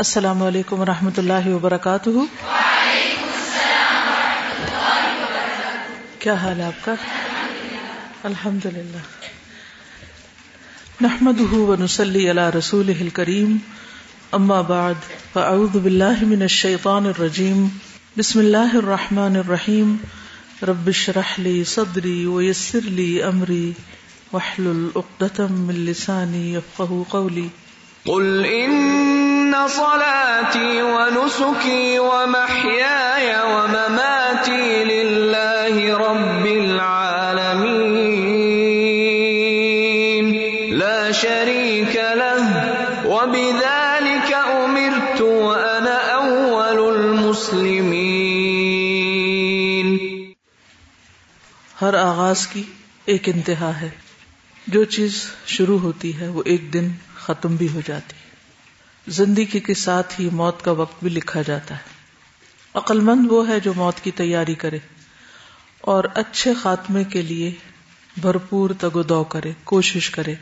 السلام علیکم و رحمۃ اللہ وبرکاتہ۔ کیا حال ہے آپ کا؟ الحمد للہ نحمد ونسلی علی رسول کریم اما بعد، فاعوذ باللہ من الشیطان الرجیم۔ بسم اللہ الرحمن الرحیم۔ رب اشرح لی صدری ویسر لی امری۔ واحلل عقدة من لسانی يفقهوا قولی۔ قل ان صلاتي ونسكي ومحياي ومماتي لله رب العالمين. لا شريك له، وبذلك امرت وانا اول المسلمين. ہر آغاز کی ایک انتہا ہے۔ جو چیز شروع ہوتی ہے، وہ ایک دن ختم بھی ہو جاتی۔ ہے زندگی کے ساتھ ہی موت کا وقت بھی لکھا جاتا ہے۔ عقل مند وہ ہے جو موت کی تیاری کرے اور اچھے خاتمے کے لیے بھرپور تگ و دو کرے، کوشش کرے۔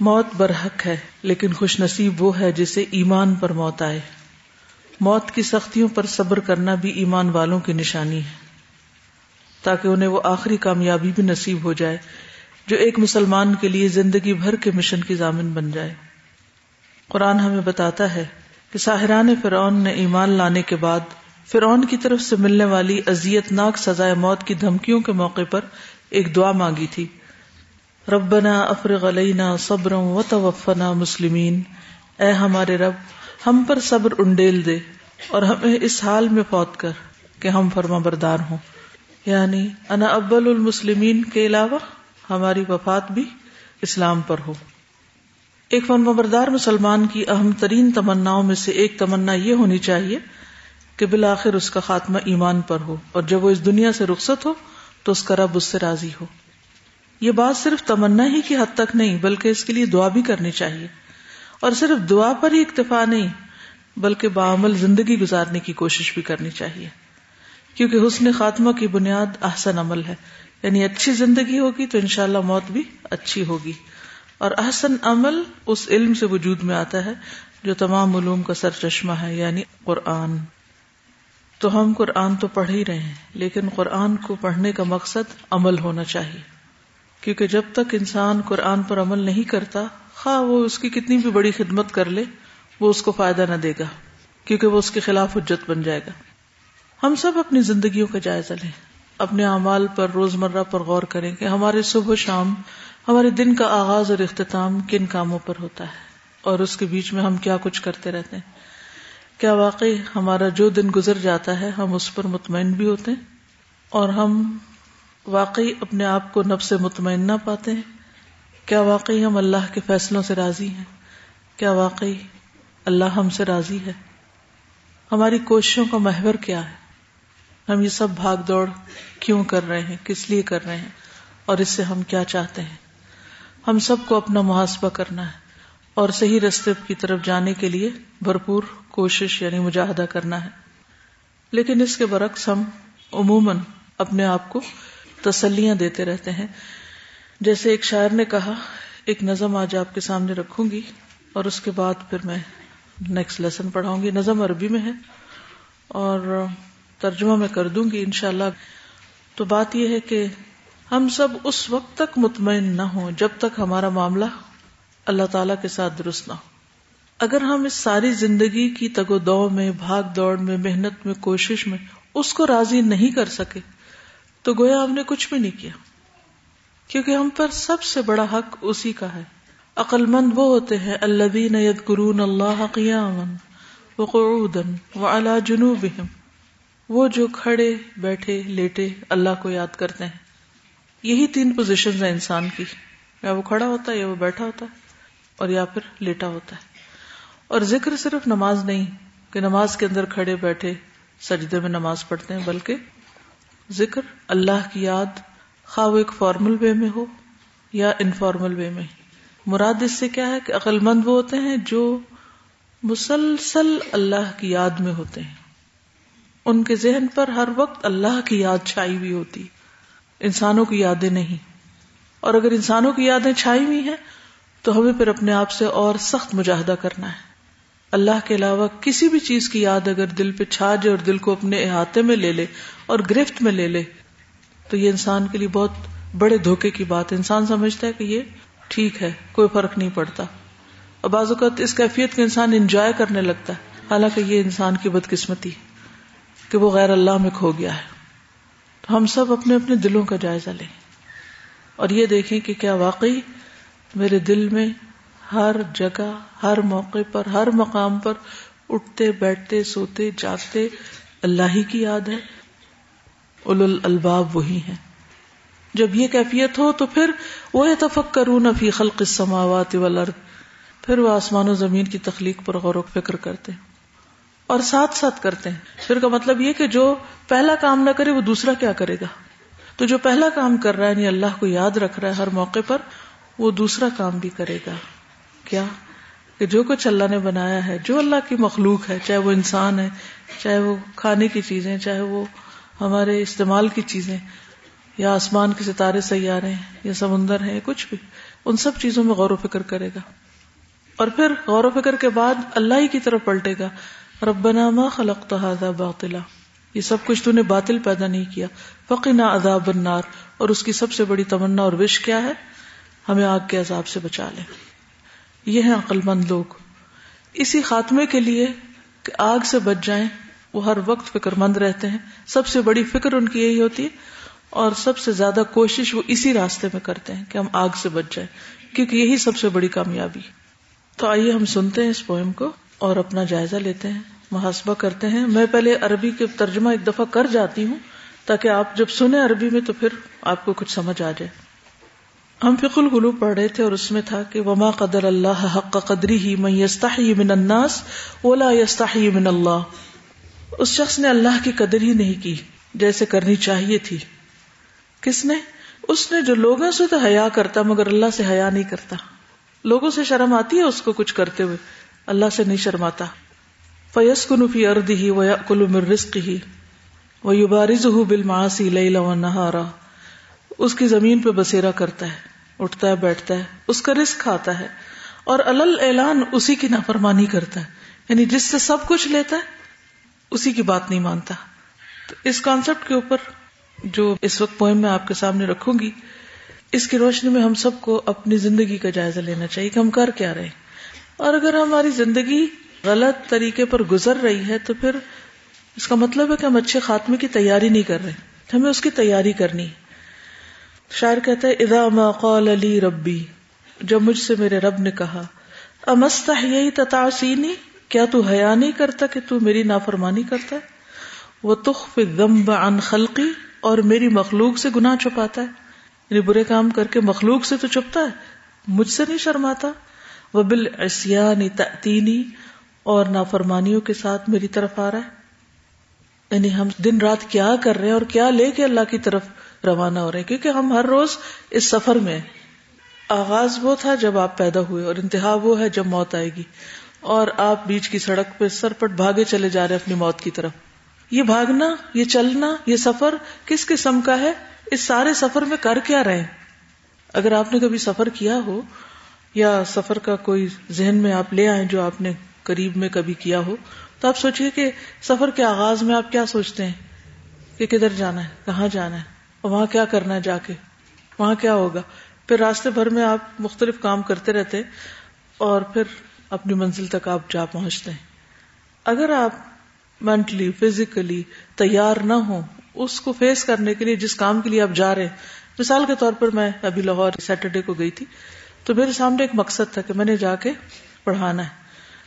موت برحق ہے، لیکن خوش نصیب وہ ہے جسے ایمان پر موت آئے۔ موت کی سختیوں پر صبر کرنا بھی ایمان والوں کی نشانی ہے۔ تاکہ انہیں وہ آخری کامیابی بھی نصیب ہو جائے، جو ایک مسلمان کے لیے زندگی بھر کے مشن کی ضامن بن جائے۔ قرآن ہمیں بتاتا ہے کہ ساحران فرعون نے ایمان لانے کے بعد فرعون کی طرف سے ملنے والی ازیت ناک سزائے موت کی دھمکیوں کے موقع پر ایک دعا مانگی تھی۔ ربنا افرغ علینا صبر و توفنا مسلمین۔ اے ہمارے رب، ہم پر صبر انڈیل دے اور ہمیں اس حال میں فوت کر کہ ہم فرما بردار ہوں۔ یعنی انا ابل المسلمین کے علاوہ ہماری وفات بھی اسلام پر ہو۔ ایک فن مسلمان کی اہم ترین تمنا میں سے ایک تمنا یہ ہونی چاہیے کہ بالآخر اس کا خاتمہ ایمان پر ہو اور جب وہ اس دنیا سے رخصت ہو تو اس کا رب اس سے راضی ہو۔ یہ بات صرف تمنا ہی کی حد تک نہیں، بلکہ اس کے لیے دعا بھی کرنی چاہیے۔ اور صرف دعا پر ہی اکتفا نہیں، بلکہ بعمل زندگی گزارنے کی کوشش بھی کرنی چاہیے۔ کیونکہ حسن خاتمہ کی بنیاد احسن عمل ہے یعنی اچھی زندگی ہوگی تو انشاءاللہ موت بھی اچھی ہوگی۔ اور احسن عمل اس علم سے وجود میں آتا ہے جو تمام علوم کا سر چشمہ ہے یعنی قرآن۔ تو ہم قرآن تو پڑھ ہی رہے ہیں، لیکن قرآن کو پڑھنے کا مقصد عمل ہونا چاہیے۔ کیونکہ جب تک انسان قرآن پر عمل نہیں کرتا، خواہ وہ اس کی کتنی بھی بڑی خدمت کر لے، وہ اس کو فائدہ نہ دے گا، کیونکہ وہ اس کے خلاف حجت بن جائے گا۔ ہم سب اپنی زندگیوں کا جائزہ لیں، اپنے اعمال پر روزمرہ پر غور کریں کہ ہمارے صبح و شام ہمارے دن کا آغاز اور اختتام کن کاموں پر ہوتا ہے اور اس کے بیچ میں ہم کیا کچھ کرتے رہتے ہیں؟ کیا واقعی ہمارا جو دن گزر جاتا ہے ہم اس پر مطمئن بھی ہوتے ہیں؟ اور ہم واقعی اپنے آپ کو نب سے مطمئن نہ پاتے ہیں؟ کیا واقعی ہم اللہ کے فیصلوں سے راضی ہیں؟ کیا واقعی اللہ ہم سے راضی ہے؟ ہماری کوششوں کا محور کیا ہے؟ ہم یہ سب بھاگ دوڑ کیوں کر رہے ہیں؟ کس لیے کر رہے ہیں؟ اور اس سے ہم کیا چاہتے ہیں؟ ہم سب کو اپنا محاسبہ کرنا ہے اور صحیح رستے کی طرف جانے کے لیے بھرپور کوشش یعنی مجاہدہ کرنا ہے۔ لیکن اس کے برعکس ہم عموماً اپنے آپ کو تسلیاں دیتے رہتے ہیں۔ جیسے ایک شاعر نے کہا، ایک نظم آج آپ کے سامنے رکھوں گی اور اس کے بعد پھر میں نیکسٹ لیسن پڑھاؤں گی۔ نظم عربی میں ہے اور ترجمہ میں کر دوں گی انشاءاللہ۔ تو بات یہ ہے کہ ہم سب اس وقت تک مطمئن نہ ہوں جب تک ہمارا معاملہ اللہ تعالی کے ساتھ درست نہ ہو۔ اگر ہم اس ساری زندگی کی تگ و دو میں، بھاگ دوڑ میں، محنت میں، کوشش میں اس کو راضی نہیں کر سکے، تو گویا ہم نے کچھ بھی نہیں کیا۔ کیونکہ ہم پر سب سے بڑا حق اسی کا ہے۔ عقل مند وہ ہوتے ہیں اللہ ید قرون اللہ قیام وقعودا وعلى جنوبهم وہ جو کھڑے، بیٹھے، لیٹے اللہ کو یاد کرتے ہیں۔ یہی تین پوزیشن ہیں انسان کی۔ یا وہ کھڑا ہوتا ہے یا وہ بیٹھا ہوتا ہے اور یا پھر لیٹا ہوتا ہے۔ اور ذکر صرف نماز نہیں کہ نماز کے اندر کھڑے بیٹھے سجدے میں نماز پڑھتے ہیں، بلکہ ذکر اللہ کی یاد خواہ وہ ایک فارمل وے میں ہو یا انفارمل وے میں۔ مراد اس سے کیا ہے کہ عقل مند وہ ہوتے ہیں جو مسلسل اللہ کی یاد میں ہوتے ہیں۔ ان کے ذہن پر ہر وقت اللہ کی یاد چھائی ہوئی ہوتی۔ انسانوں کی یادیں نہیں۔ اور اگر انسانوں کی یادیں چھائی ہوئی ہیں، تو ہمیں پھر اپنے آپ سے اور سخت مجاہدہ کرنا ہے۔ اللہ کے علاوہ کسی بھی چیز کی یاد اگر دل پہ چھا جائے اور دل کو اپنے احاطے میں لے لے اور گرفت میں لے لے، تو یہ انسان کے لیے بہت بڑے دھوکے کی بات ہے۔ انسان سمجھتا ہے کہ یہ ٹھیک ہے، کوئی فرق نہیں پڑتا۔ اور بعض اوقات اس کیفیت کو انسان انجوائے کرنے لگتا ہے۔ حالانکہ یہ انسان کی بدقسمتی کہ وہ غیر اللہ میں کھو گیا ہے۔ تو ہم سب اپنے اپنے دلوں کا جائزہ لیں۔ اور یہ دیکھیں کہ کیا واقعی میرے دل میں ہر جگہ، ہر موقع پر، ہر مقام پر اٹھتے، بیٹھتے، سوتے، جاگتے اللہ ہی کی یاد ہے۔ اول الباب وہی ہیں۔ جب یہ کیفیت ہو تو پھر وہ اتفق کروں نہ فی خلق السماوات والارض پھر وہ آسمان و زمین کی تخلیق پر غور و فکر کرتے۔ ہیں اور ساتھ ساتھ کرتے ہیں۔ پھر کا مطلب یہ کہ جو پہلا کام نہ کرے، وہ دوسرا کیا کرے گا؟ تو جو پہلا کام کر رہا ہے یعنی اللہ کو یاد رکھ رہا ہے ہر موقع پر، وہ دوسرا کام بھی کرے گا۔ کیا؟ کہ جو کچھ اللہ نے بنایا ہے، جو اللہ کی مخلوق ہے، چاہے وہ انسان ہے، چاہے وہ کھانے کی چیزیں، چاہے وہ ہمارے استعمال کی چیزیں، یا آسمان کے ستارے سیارے ہیں، یا سمندر ہیں، کچھ بھی، ان سب چیزوں میں غور و فکر کرے گا۔ اور پھر غور و فکر کے بعد اللہ ہی کی طرف پلٹے گا۔ ربنا ما خلق تو باطلا۔ یہ سب کچھ تو نے باطل پیدا نہیں کیا۔ فقنا عذاب النار۔ اور اس کی سب سے بڑی تمنا اور وش کیا ہے؟ ہمیں آگ کے عذاب سے بچا لے۔ یہ ہیں عقل مند لوگ۔ اسی خاتمے کے لیے کہ آگ سے بچ جائیں، وہ ہر وقت فکر مند رہتے ہیں۔ سب سے بڑی فکر ان کی یہی ہوتی ہے۔ اور سب سے زیادہ کوشش وہ اسی راستے میں کرتے ہیں کہ ہم آگ سے بچ جائیں۔ کیونکہ یہی سب سے بڑی کامیابی۔ تو آئیے ہم سنتے ہیں اس پوئم کو اور اپنا جائزہ لیتے ہیں۔ محاسبہ کرتے ہیں۔ میں پہلے عربی کے ترجمہ ایک دفعہ کر جاتی ہوں تاکہ آپ جب سنیں عربی میں تو پھر آپ کو کچھ سمجھ آ جائے۔ ہم فک الغلو پڑھ رہے تھے اور اس میں تھا کہ وما قدر اللہ حق قدری ہی من یستحی من الناس ولا یستحی من اللہ اس شخص نے اللہ کی قدر ہی نہیں کی، جیسے کرنی چاہیے تھی۔ کس نے؟ اس نے جو لوگوں سے تو حیا کرتا مگر اللہ سے حیا نہیں کرتا۔ لوگوں سے شرم آتی ہے اس کو کچھ کرتے ہوئے۔ اللہ سے نہیں شرماتا۔ فیس کنفی ارد ہی و کل رسک ہی وہ یوبارز بل ماسی لیلا و نہارا اس کی زمین پہ بسیرا کرتا ہے، اٹھتا ہے، بیٹھتا ہے، اس کا رسک کھاتا ہے اور الل اعلان اسی کی نافرمانی کرتا ہے۔ یعنی جس سے سب کچھ لیتا ہے، اسی کی بات نہیں مانتا۔ تو اس کانسیپٹ کے اوپر جو اس وقت پوئم میں آپ کے سامنے رکھوں گی، اس کی روشنی میں ہم سب کو اپنی زندگی کا جائزہ لینا چاہیے کہ ہم کر کیا رہے۔ اور اگر ہماری زندگی غلط طریقے پر گزر رہی ہے تو پھر اس کا مطلب ہے کہ ہم اچھے خاتمے کی تیاری نہیں کر رہے ہمیں اس کی تیاری کرنی شاعر کہتا ہے ادا ما قال علی ربی جب مجھ سے میرے رب نے کہا امست یہی تتاسینی کیا تو حیا نہیں کرتا کہ تو میری نافرمانی کرتا ہے؟ وہ تخ ذنب عن خلقی، اور میری مخلوق سے گناہ چھپاتا ہے۔ یعنی برے کام کر کے مخلوق سے تو چھپتا ہے، مجھ سے نہیں شرماتا۔ وہ بال تعطینی اور نافرمانیوں کے ساتھ میری طرف آ رہا ہے۔ یعنی ہم دن رات کیا کر رہے ہیں اور کیا لے کے اللہ کی طرف روانہ ہو رہے ہیں؟ کیونکہ ہم ہر روز اس سفر میں آغاز وہ تھا جب آپ پیدا ہوئے اور انتہا وہ ہے جب موت آئے گی۔ اور آپ بیچ کی سڑک پہ سرپٹ بھاگے چلے جا رہے اپنی موت کی طرف۔ یہ بھاگنا، یہ چلنا، یہ سفر کس قسم کا ہے؟ اس سارے سفر میں کر کیا رہے اگر آپ نے کبھی سفر کیا ہو یا سفر کا کوئی ذہن میں آپ لے آئے جو آپ نے قریب میں کبھی کیا ہو، تو آپ سوچیے کہ سفر کے آغاز میں آپ کیا سوچتے ہیں؟ کہ کدھر جانا ہے، کہاں جانا ہے؟ اور وہاں کیا کرنا ہے جا کے؟ وہاں کیا ہوگا؟ پھر راستے بھر میں آپ مختلف کام کرتے رہتے اور پھر اپنی منزل تک آپ جا پہنچتے ہیں۔ اگر آپ مینٹلی فزیکلی تیار نہ ہو اس کو فیس کرنے کے لیے، جس کام کے لیے آپ جا رہے ہیں۔ مثال کے طور پر میں ابھی لاہور سیٹرڈے کو گئی تھی، تو میرے سامنے ایک مقصد تھا کہ میں نے جا کے پڑھانا ہے۔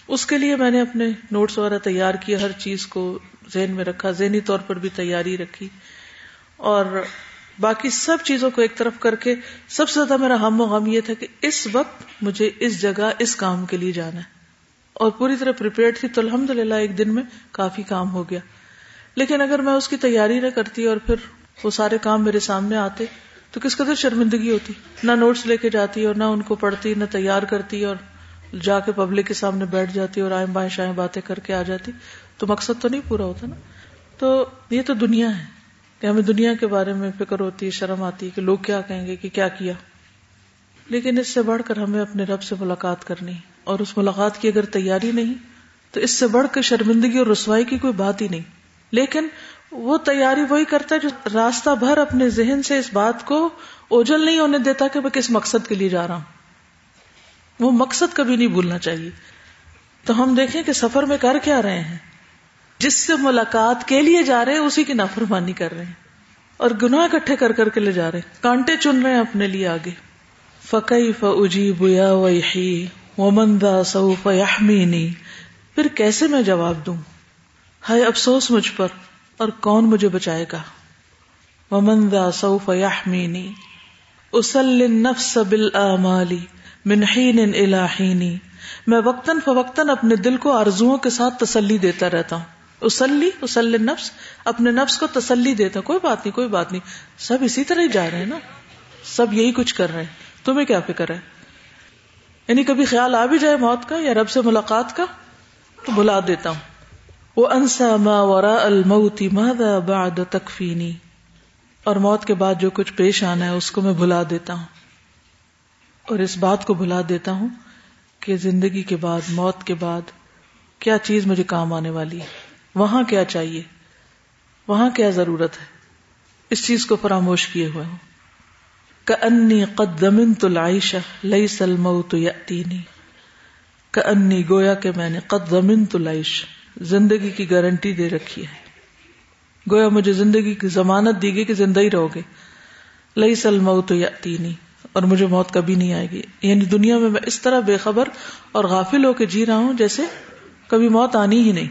اس کے لیے میں نے اپنے نوٹس وغیرہ تیار کیے، ہر چیز کو ذہن میں رکھا، ذہنی طور پر بھی تیاری رکھی۔ اور باقی سب چیزوں کو ایک طرف کر کے سب سے زیادہ میرا ہم و غم یہ تھا کہ اس وقت مجھے اس جگہ، اس کام کے لیے جانا ہے۔ اور پوری طرح پریپیئر تھی تو الحمد للہ ایک دن میں کافی کام ہو گیا۔ لیکن اگر میں اس کی تیاری نہ کرتی اور پھر وہ سارے کام میرے سامنے آتے تو کس قدر شرمندگی ہوتی۔ نہ نوٹس لے کے جاتی اور نہ ان کو پڑھتی، نہ تیار کرتی اور جا کے پبلک کے سامنے بیٹھ جاتی اور آئیں بائیں شائیں باتیں کر کے آ جاتی، تو مقصد تو نہیں پورا ہوتا نا۔ تو یہ تو دنیا ہے کہ ہمیں دنیا کے بارے میں فکر ہوتی ہے شرم آتی ہے کہ لوگ کیا کہیں گے کہ کیا کیا۔ لیکن اس سے بڑھ کر ہمیں اپنے رب سے ملاقات کرنی اور اس ملاقات کی اگر تیاری نہیں، تو اس سے بڑھ کے شرمندگی اور رسوائی کی کوئی بات ہی نہیں۔ لیکن وہ تیاری وہی کرتا ہے جو راستہ بھر اپنے ذہن سے اس بات کو اوجل نہیں ہونے دیتا کہ میں کس مقصد کے لیے جا رہا ہوں۔ وہ مقصد کبھی نہیں بھولنا چاہیے۔ تو ہم دیکھیں کہ سفر میں کر کیا رہے ہیں۔ جس سے ملاقات کے لیے جا رہے ہیں، اسی کی نافرمانی کر رہے ہیں۔ اور گناہ اکٹھے کر کر کے لے جا رہے ہیں۔ کانٹے چن رہے ہیں اپنے لیے آگے۔ فقی فجی بیا وحی ومندا سو فہمینی پھر کیسے میں جواب دوں؟ ہائے افسوس مجھ پر، اور کون مجھے بچائے گا؟ ومندا سو فہمینی اسل نفس بل امالی منحین الہینی میں وقتاً فوقتاً اپنے دل کو آرزوؤں کے ساتھ تسلی دیتا رہتا ہوں۔ اسلی اسل نفس اپنے نفس کو تسلی دیتا۔ کوئی بات نہیں، کوئی بات نہیں۔ سب اسی طرح ہی جا رہے ہیں نا۔ سب یہی کچھ کر رہے ہیں۔ تمہیں کیا فکر ہے؟ یعنی کبھی خیال آ بھی جائے موت کا یا رب سے ملاقات کا؟ تو بلا دیتا ہوں۔ وہ انسا ما ورا الموتی مادا بعد تکفینی اور موت کے بعد جو کچھ پیش آنا ہے، اس کو میں بھلا دیتا ہوں۔ اور اس بات کو بھلا دیتا ہوں کہ زندگی کے بعد، موت کے بعد کیا چیز مجھے کام آنے والی ہے؟ وہاں کیا چاہیے؟ وہاں کیا ضرورت ہے؟ اس چیز کو فراموش کیے ہوئے ہوں۔ انی قدمن تو لائشہ لئی سلم تو یتینی انی گویا کہ میں نے قدمن تو لائش زندگی کی گارنٹی دے رکھی ہے۔ گویا مجھے زندگی کی ضمانت دی گئی کہ زندہ ہی رہو گے۔ لئی سلم تو یتینی اور مجھے موت کبھی نہیں آئے گی۔ یعنی دنیا میں میں اس طرح بے خبر اور غافل ہو کے جی رہا ہوں جیسے کبھی موت آنی ہی نہیں۔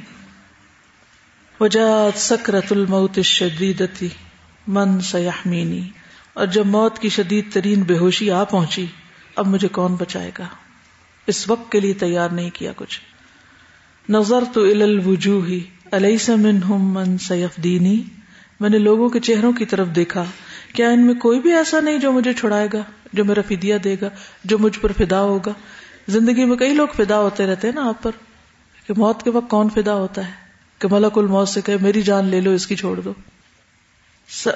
وجات سکرت الموت شدیدتی من سیحمینی۔ اور جب موت کی شدید ترین بے ہوشی آ پہنچی، اب مجھے کون بچائے گا؟ اس وقت کے لیے تیار نہیں کیا کچھ۔ نظر تو الوجوہی علیہ منہم من سیف دینی میں نے لوگوں کے چہروں کی طرف دیکھا۔ کیا ان میں کوئی بھی ایسا نہیں جو مجھے چھڑائے گا، جو میرا فدیا دے گا، جو مجھ پر فدا ہوگا۔ زندگی میں کئی لوگ فدا ہوتے رہتے ہیں نا آپ پر، کہ موت کے وقت کون فدا ہوتا ہے؟ کہ ملک الموت سے کہ میری جان لے لو، اس کی چھوڑ دو۔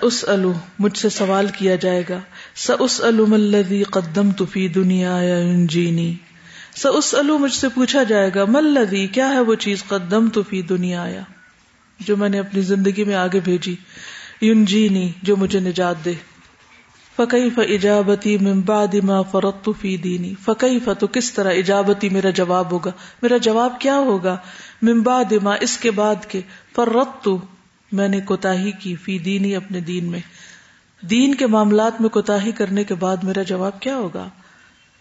اس الو مجھ سے سوال کیا جائے گا۔ س اس الم الدی قدم تفی دنیا جینی س اس الو مجھ سے پوچھا جائے گا ملدی کیا ہے وہ چیز قدم تفی دنیا آیا جو میں نے اپنی زندگی میں آگے بھیجی۔ یون جینی جو مجھے نجات دے۔ فقی ف ایجابتی ممباد ما فرت فی دینی فقی ف تو کس طرح ایجابتی میرا جواب ہوگا؟ میرا جواب کیا ہوگا؟ ممباد ما، اس کے بعد کے۔ فرت میں نے کوتا کی فی دینی اپنے دین میں۔ دین کے معاملات میں کوتا کرنے کے بعد میرا جواب کیا ہوگا؟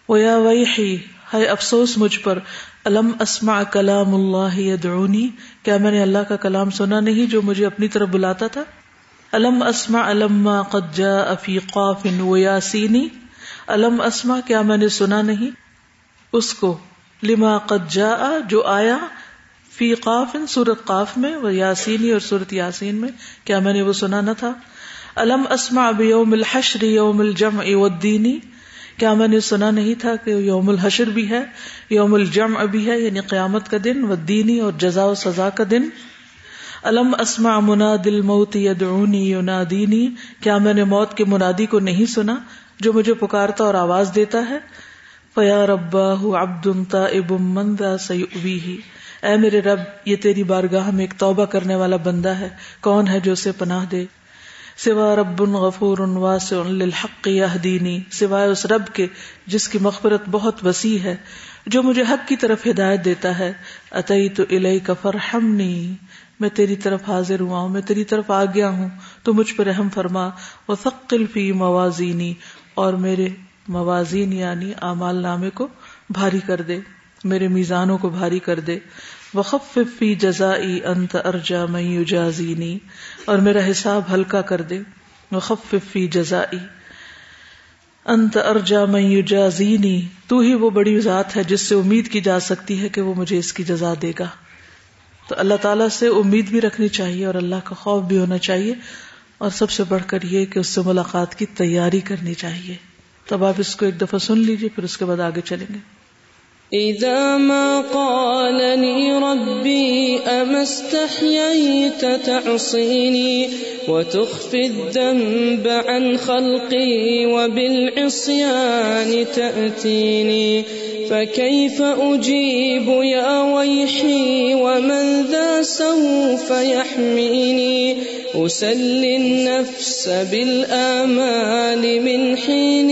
وہ یا وہی ہے افسوس مجھ پر۔ علم اسما کلام اللہ یدعونی کیا میں نے اللہ کا کلام سنا نہیں جو مجھے اپنی طرف بلاتا تھا؟ علم اسما علم قد جاء افی قاف و یاسینی؟ علم اسما کیا میں نے سنا نہیں؟ اس کو، لما قد جاء جو آیا فی قاف، سورت قاف میں وہ یاسینی اور سورت یاسین میں، کیا میں نے وہ سنا نہ تھا؟ علم اسما اب یوم الحشر، یوم الجم والدینی کیا میں نے سنا نہیں تھا کہ یوم الحشر بھی ہے، یوم الجم بھی ہے یعنی قیامت کا دن، و دینی اور جزا و سزا کا دن؟ علم اسما منا دل موت یدعونی ینادینی، کیا میں نے موت کے منادی کو نہیں سنا جو مجھے پکارتا اور آواز دیتا ہے؟ فیا ربا عبد تائب من ذا سیؤویہ اے میرے رب، یہ تیری بارگاہ میں ایک توبہ کرنے والا بندہ ہے، کون ہے جو اسے پناہ دے؟ سوا رب غفور واسع للحق یہدینی، سوائے اس رب کے جس کی مغفرت بہت وسیع ہے، جو مجھے حق کی طرف ہدایت دیتا ہے اتئی تو الہی فرحمنی۔ میں تیری طرف حاضر ہوا ہوں، میں تیری طرف آ گیا ہوں، تو مجھ پر رحم فرما وہ ثقل فی موازینی، اور میرے موازین یعنی اعمال نامے کو بھاری کر دے، میرے میزانوں کو بھاری کر دے وقف فی جزائی انت ارجا میں جازینی اور میرا حساب ہلکا کر دے وقف فی جزائی انت ارجا میں جازینی تو ہی وہ بڑی ذات ہے جس سے امید کی جا سکتی ہے کہ وہ مجھے اس کی جزا دے گا۔ تو اللہ تعالیٰ سے امید بھی رکھنی چاہیے اور اللہ کا خوف بھی ہونا چاہیے اور سب سے بڑھ کر یہ کہ اس سے ملاقات کی تیاری کرنی چاہیے۔ تب آپ اس کو ایک دفعہ سن لیجیے پھر اس کے بعد آگے چلیں گے۔ إذا ما قالني ربي أما استحييت تعصيني وتخفي الذنب عن خلقي وبالعصيان تأتيني فكيف أجيب يا ويحي ومن ذا سوف يحميني أسلي النفس بالآمال من حين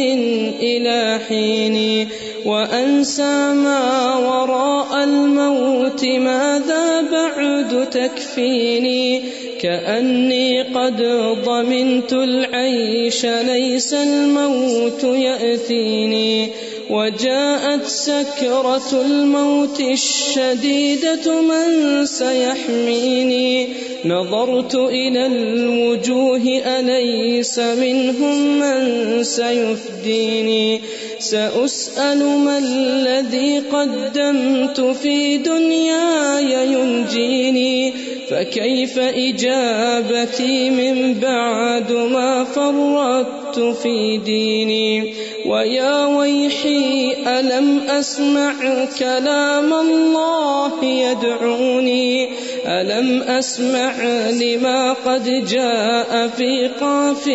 إلى حين وأنسى ما وراء الموت ماذا بعد تكفيني كأني قد ضمنت العيش ليس الموت يأتيني وجاءت سكرة الموت الشديدة من سيحميني. نظرت إلى الوجوه، أليس منهم من سيفديني؟ سأسأل ما الذي قدمت في دنياي ينجيني؟ فكيف إجابتي من بعد ما فرطت؟ في ديني، ويا ويحي ألم أسمع كلام الله يدعوني؟ ألم أسمع لما قد جاء في قاف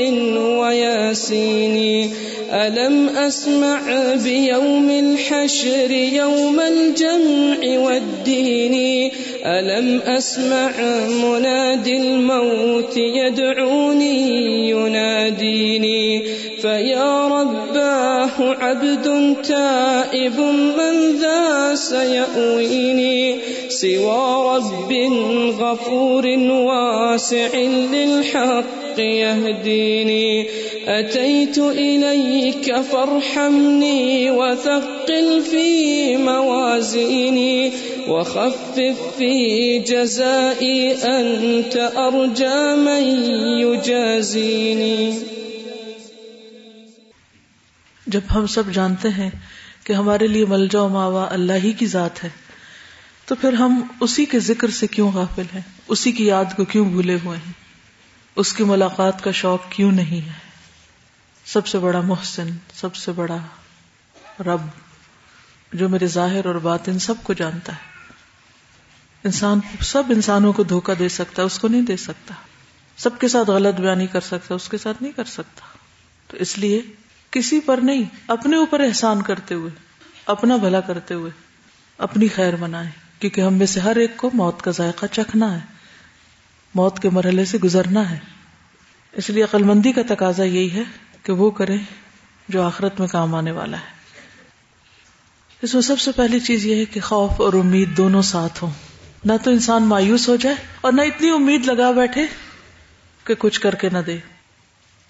وياسين؟ ألم أسمع بيوم الحشر يوم الجمع والدين؟ ألم أسمع منادي الموت يدعوني يناديني فيا رباه عبد تائب من ذا سيأويني سوى رب غفور واسع للحق يهديني أتيت إليك فارحمني وثقل في موازيني وخفف في جزائي أنت أرجى من يجازيني. جب ہم سب جانتے ہیں کہ ہمارے لیے ملجا و ماوا اللہ ہی کی ذات ہے، تو پھر ہم اسی کے ذکر سے کیوں غافل ہیں؟ اسی کی یاد کو کیوں بھولے ہوئے ہیں؟ اس کی ملاقات کا شوق کیوں نہیں ہے؟ سب سے بڑا محسن، سب سے بڑا رب، جو میرے ظاہر اور باطن سب کو جانتا ہے۔ انسان سب انسانوں کو دھوکا دے سکتا ہے، اس کو نہیں دے سکتا۔ سب کے ساتھ غلط بیان نہیں کر سکتا، اس کے ساتھ نہیں کر سکتا۔ تو اس لیے کسی پر نہیں، اپنے اوپر احسان کرتے ہوئے، اپنا بھلا کرتے ہوئے اپنی خیر منائے کیونکہ ہم میں سے ہر ایک کو موت کا ذائقہ چکھنا ہے۔ موت کے مرحلے سے گزرنا ہے۔ اس لیے عقل مندی کا تقاضا یہی ہے کہ وہ کرے جو آخرت میں کام آنے والا ہے۔ اس میں سب سے پہلی چیز یہ ہے کہ خوف اور امید دونوں ساتھ ہوں۔ نہ تو انسان مایوس ہو جائے اور نہ اتنی امید لگا بیٹھے کہ کچھ کر کے نہ دے۔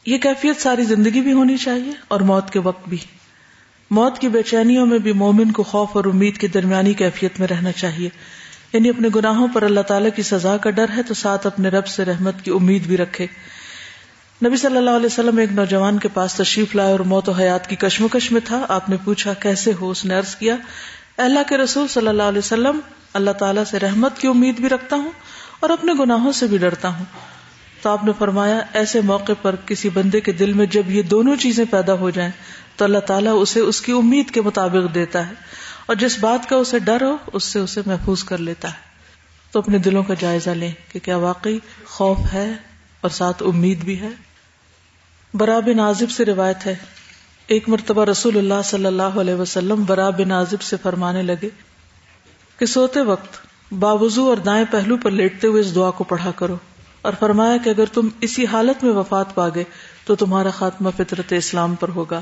یہ کیفیت ساری زندگی بھی ہونی چاہیے اور موت کے وقت بھی۔ موت کی بے چینیوں میں بھی مومن کو خوف اور امید کی درمیانی کیفیت میں رہنا چاہیے۔ یعنی اپنے گناہوں پر اللہ تعالیٰ کی سزا کا ڈر ہے تو ساتھ اپنے رب سے رحمت کی امید بھی رکھے۔ نبی صلی اللہ علیہ وسلم ایک نوجوان کے پاس تشریف لائے اور موت و حیات کی کشمکش میں تھا۔ آپ نے پوچھا کیسے ہو اس نے عرض کیا اللہ کے رسول صلی اللہ علیہ وسلم اللہ تعالیٰ سے رحمت کی امید بھی رکھتا ہوں اور اپنے گناہوں سے بھی ڈرتا ہوں۔ تو آپ نے فرمایا، ایسے موقع پر کسی بندے کے دل میں جب یہ دونوں چیزیں پیدا ہو جائیں، تو اللہ تعالیٰ اسے اس کی امید کے مطابق دیتا ہے۔ اور جس بات کا اسے ڈر ہو، اس سے اسے محفوظ کر لیتا ہے۔ تو اپنے دلوں کا جائزہ لیں کہ کیا واقعی خوف ہے اور ساتھ امید بھی ہے۔ برا بن عازب سے روایت ہے، ایک مرتبہ رسول اللہ صلی اللہ علیہ وسلم برا بن عازب سے فرمانے لگے کہ سوتے وقت باوضو اور دائیں پہلو پر لیٹتے ہوئے اس دعا کو پڑھا کرو اور فرمایا کہ اگر تم اسی حالت میں وفات پاگے تو تمہارا خاتمہ فطرت اسلام پر ہوگا۔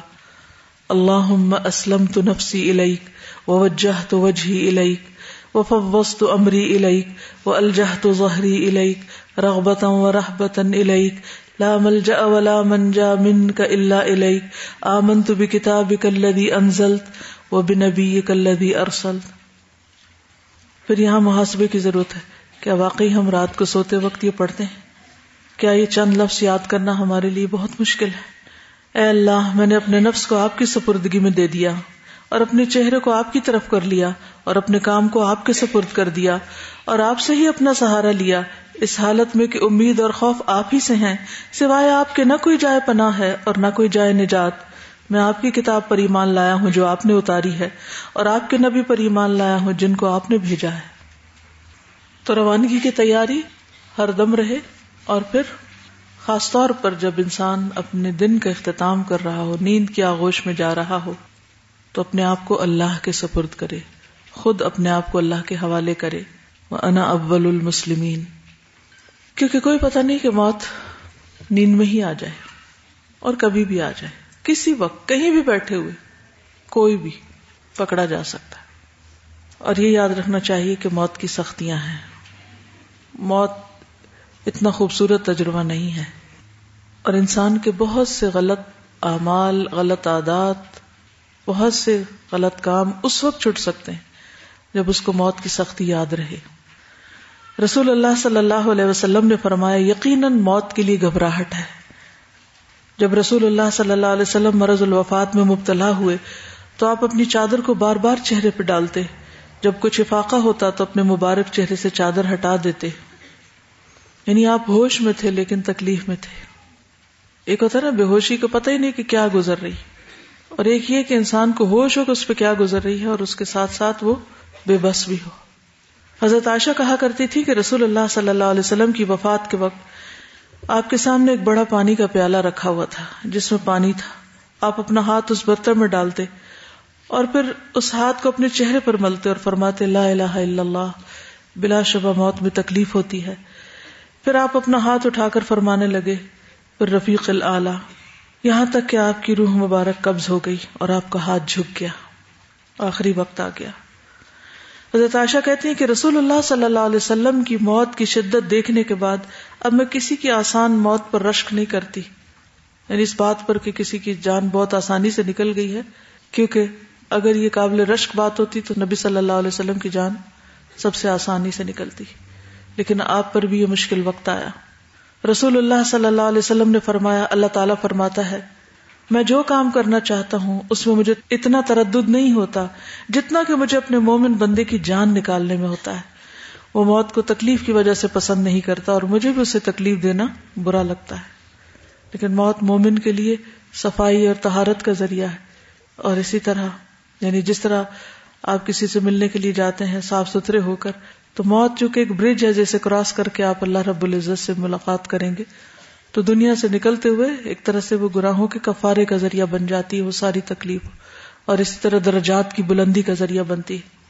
اللہ اسلم تو نفسی الیک وجہ تو وجہ الیک و فوس تو امری الیک و الجہ تو ظہری الیک رغبتا و رحبتا الیک لا ملجا ولا منجا من کا اللہ الیک آمنت بکتابک الذی انزلت و بنبیک الذی ارسلت۔ پھر یہاں محاسبے کی ضرورت ہے۔ کیا واقعی ہم رات کو سوتے وقت یہ پڑھتے ہیں؟ کیا یہ چند لفظ یاد کرنا ہمارے لیے بہت مشکل ہے؟ اے اللہ، میں نے اپنے نفس کو آپ کی سپردگی میں دے دیا اور اپنے چہرے کو آپ کی طرف کر لیا اور اپنے کام کو آپ کے سپرد کر دیا اور آپ سے ہی اپنا سہارا لیا۔ اس حالت میں کہ امید اور خوف آپ ہی سے ہیں، سوائے آپ کے نہ کوئی جائے پناہ ہے اور نہ کوئی جائے نجات۔ میں آپ کی کتاب پر ایمان لایا ہوں جو آپ نے اتاری ہے، اور آپ کے نبی پر ایمان لایا ہوں جن کو آپ نے بھیجا ہے۔ تو روانگی کی تیاری ہر دم رہے، اور پھر خاص طور پر جب انسان اپنے دن کا اختتام کر رہا ہو، نیند کی آغوش میں جا رہا ہو، تو اپنے آپ کو اللہ کے سپرد کرے، خود اپنے آپ کو اللہ کے حوالے کرے۔ وہ انا اول المسلمین کیونکہ کوئی پتہ نہیں کہ موت نیند میں ہی آ جائے، اور کبھی بھی آ جائے۔ کسی وقت کہیں بھی بیٹھے ہوئے کوئی بھی پکڑا جا سکتا ہے۔ اور یہ یاد رکھنا چاہیے کہ موت کی سختیاں ہیں۔ موت اتنا خوبصورت تجربہ نہیں ہے۔ اور انسان کے بہت سے غلط اعمال، غلط عادات، بہت سے غلط کام اس وقت چھٹ سکتے ہیں جب اس کو موت کی سختی یاد رہے۔ رسول اللہ صلی اللہ علیہ وسلم نے فرمایا، یقیناً موت کے لیے گھبراہٹ ہے۔ جب رسول اللہ صلی اللہ علیہ وسلم مرض الوفات میں مبتلا ہوئے، تو آپ اپنی چادر کو بار بار چہرے پہ ڈالتے۔ جب کچھ افاقہ ہوتا تو اپنے مبارک چہرے سے چادر ہٹا دیتے۔ یعنی آپ ہوش میں تھے لیکن تکلیف میں تھے۔ ایک ہوتا نا، بے ہوشی کو پتہ ہی نہیں کہ کیا گزر رہی۔ اور ایک یہ کہ انسان کو ہوش ہو کہ اس پہ کیا گزر رہی ہے اور اس کے ساتھ ساتھ وہ بے بس بھی ہو۔ حضرت عائشہ کہا کرتی تھی کہ رسول اللہ صلی اللہ علیہ وسلم کی وفات کے وقت آپ کے سامنے ایک بڑا پانی کا پیالہ رکھا ہوا تھا، جس میں پانی تھا۔ آپ اپنا ہاتھ اس برتن میں ڈالتے اور پھر اس ہاتھ کو اپنے چہرے پر ملتے اور فرماتے، لا الہ الا اللہ، بلا شبہ موت میں تکلیف ہوتی ہے۔ پھر آپ اپنا ہاتھ اٹھا کر فرمانے لگے پھر رفیق العلی یہاں تک کہ آپ کی روح مبارک قبض ہو گئی اور آپ کا ہاتھ جھک گیا۔ آخری وقت آ گیا۔ حضرت عائشہ کہتی ہیں کہ رسول اللہ صلی اللہ علیہ وسلم کی موت کی شدت دیکھنے کے بعد اب میں کسی کی آسان موت پر رشک نہیں کرتی۔ یعنی اس بات پر کہ کسی کی جان بہت آسانی سے نکل گئی ہے، کیونکہ اگر یہ قابل رشک بات ہوتی تو نبی صلی اللہ علیہ وسلم کی جان سب سے آسانی سے نکلتی۔ لیکن آپ پر بھی یہ مشکل وقت آیا۔ رسول اللہ صلی اللہ علیہ وسلم نے فرمایا، اللہ تعالیٰ فرماتا ہے میں جو کام کرنا چاہتا ہوں، اس میں مجھے اتنا تردد نہیں ہوتا جتنا کہ مجھے اپنے مومن بندے کی جان نکالنے میں ہوتا ہے۔ وہ موت کو تکلیف کی وجہ سے پسند نہیں کرتا اور مجھے بھی اسے تکلیف دینا برا لگتا ہے۔ لیکن موت مومن کے لیے صفائی اور تہارت کا ذریعہ ہے۔ اور اسی طرح یعنی جس طرح آپ کسی سے ملنے کے لیے جاتے ہیں صاف ستھرے ہو کر، تو موت چونکہ ایک برج ہے جیسے کراس کر کے آپ اللہ رب العزت سے ملاقات کریں گے۔ تو دنیا سے نکلتے ہوئے ایک طرح سے وہ گناہوں کے کفارے کا ذریعہ بن جاتی ہے، وہ ساری تکلیف، اور اسی طرح درجات کی بلندی کا ذریعہ بنتی ہے۔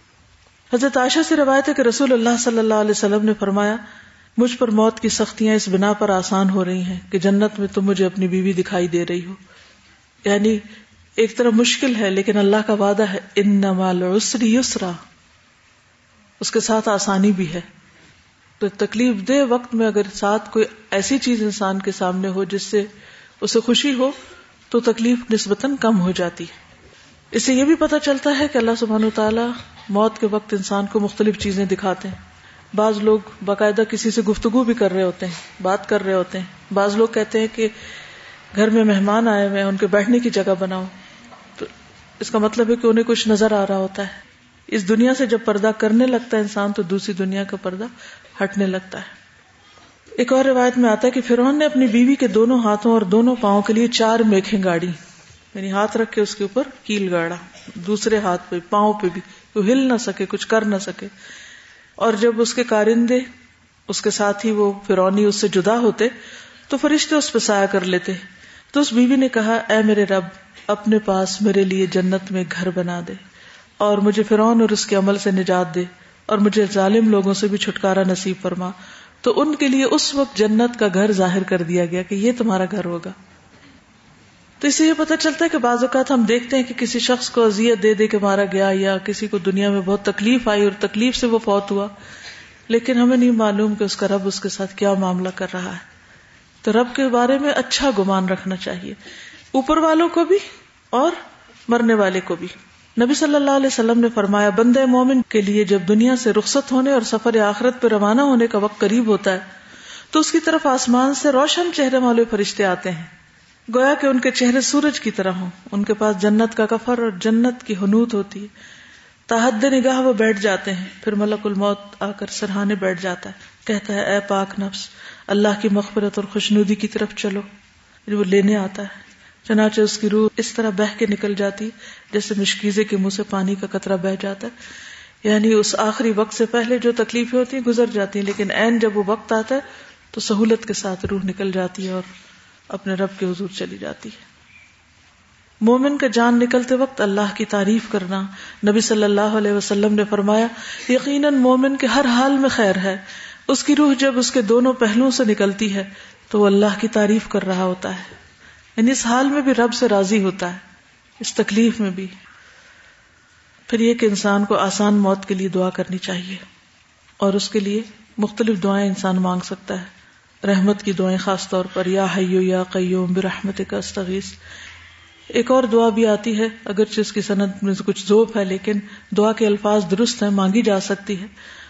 حضرت عائشہ سے روایت ہے کہ رسول اللہ صلی اللہ علیہ وسلم نے فرمایا، مجھ پر موت کی سختیاں اس بنا پر آسان ہو رہی ہیں کہ جنت میں تم مجھے اپنی بیوی دکھائی دے رہی ہو۔ یعنی ایک طرح مشکل ہے، لیکن اللہ کا وعدہ ہے ان نمال یسرا۔ اس کے ساتھ آسانی بھی ہے۔ تو تکلیف دہ وقت میں اگر ساتھ کوئی ایسی چیز انسان کے سامنے ہو جس سے اسے خوشی ہو، تو تکلیف نسبتاً کم ہو جاتی ہے۔ اس سے یہ بھی پتا چلتا ہے کہ اللہ سبحان و تعالیٰ موت کے وقت انسان کو مختلف چیزیں دکھاتے ہیں۔ بعض لوگ باقاعدہ کسی سے گفتگو بھی کر رہے ہوتے ہیں، بات کر رہے ہوتے ہیں۔ بعض لوگ کہتے ہیں کہ گھر میں مہمان آئے ہوئے ان کے بیٹھنے کی جگہ بناؤ۔ تو اس کا مطلب ہے کہ انہیں کچھ نظر آ رہا ہوتا ہے۔ اس دنیا سے جب پردہ کرنے لگتا ہے انسان، تو دوسری دنیا کا پردہ ہٹنے لگتا ہے۔ ایک اور روایت میں آتا ہے کہ فرون نے اپنی بیوی کے دونوں ہاتھوں اور دونوں پاؤں کے لیے چار میکھیں گاڑی یعنی ہاتھ رکھ کے اس کے اوپر کیل گاڑا، دوسرے ہاتھ پہ، پاؤں پہ بھی وہ ہل نہ سکے، کچھ کر نہ سکے۔ اور جب اس کے کارندے، اس کے ساتھ ہی وہ فرونی اس سے جدا ہوتے، تو فرشتے اس پہ سایہ کر لیتے۔ تو اس بیوی نے کہا، اے میرے رب، اپنے پاس میرے لیے جنت میں گھر بنا دے اور مجھے فرعون اور اس کے عمل سے نجات دے۔ اور مجھے ظالم لوگوں سے بھی چھٹکارا نصیب فرما۔ تو ان کے لیے اس وقت جنت کا گھر ظاہر کر دیا گیا کہ یہ تمہارا گھر ہوگا۔ تو اسے یہ پتا چلتا ہے کہ بعض اوقات ہم دیکھتے ہیں کہ کسی شخص کو اذیت دے دے کے مارا گیا یا کسی کو دنیا میں بہت تکلیف آئی اور تکلیف سے وہ فوت ہوا۔ لیکن ہمیں نہیں معلوم کہ اس کا رب اس کے ساتھ کیا معاملہ کر رہا ہے۔ تو رب کے بارے میں اچھا گمان رکھنا چاہیے۔ اوپر والوں کو بھی اور مرنے والے کو بھی۔ نبی صلی اللہ علیہ وسلم نے فرمایا، بندے مومن کے لیے جب دنیا سے رخصت ہونے اور سفر آخرت پہ روانہ ہونے کا وقت قریب ہوتا ہے، تو اس کی طرف آسمان سے روشن چہرے والے فرشتے آتے ہیں۔ گویا کہ ان کے چہرے سورج کی طرح ہوں۔ ان کے پاس جنت کا کفر اور جنت کی حنوت ہوتی ہے۔ تحد نگاہ وہ بیٹھ جاتے ہیں۔ پھر ملک الموت آ کر سرہانے بیٹھ جاتا ہے۔ کہتا ہے، اے پاک نفس، اللہ کی مغفرت اور خوشنودی کی طرف چلو۔ وہ لینے آتا ہے۔ چنانچہ اس کی روح اس طرح بہ کے نکل جاتی جیسے مشکیزے کے منہ سے پانی کا قطرہ بہ جاتا ہے۔ یعنی اس آخری وقت سے پہلے جو تکلیفیں ہوتی ہیں گزر جاتی ہیں، لیکن این جب وہ وقت آتا ہے تو سہولت کے ساتھ روح نکل جاتی ہے اور اپنے رب کے حضور چلی جاتی ہے۔ مومن کا جان نکلتے وقت اللہ کی تعریف کرنا نبی صلی اللہ علیہ وسلم نے فرمایا، یقیناً مومن کے ہر حال میں خیر ہے۔ اس کی روح جب اس کے دونوں پہلوؤں سے نکلتی ہے تو وہ اللہ کی تعریف کر رہا ہوتا ہے۔ یعنی اس حال میں بھی رب سے راضی ہوتا ہے، اس تکلیف میں بھی۔ پھر یہ کہ انسان کو آسان موت کے لیے دعا کرنی چاہیے، اور اس کے لیے مختلف دعائیں انسان مانگ سکتا ہے۔ رحمت کی دعائیں خاص طور پر، یا حیو یا قیوم برحمت کا استغیث۔ ایک اور دعا بھی آتی ہے، اگرچہ اس کی صنعت میں کچھ ذوف ہے، لیکن دعا کے الفاظ درست ہیں، مانگی جا سکتی ہے۔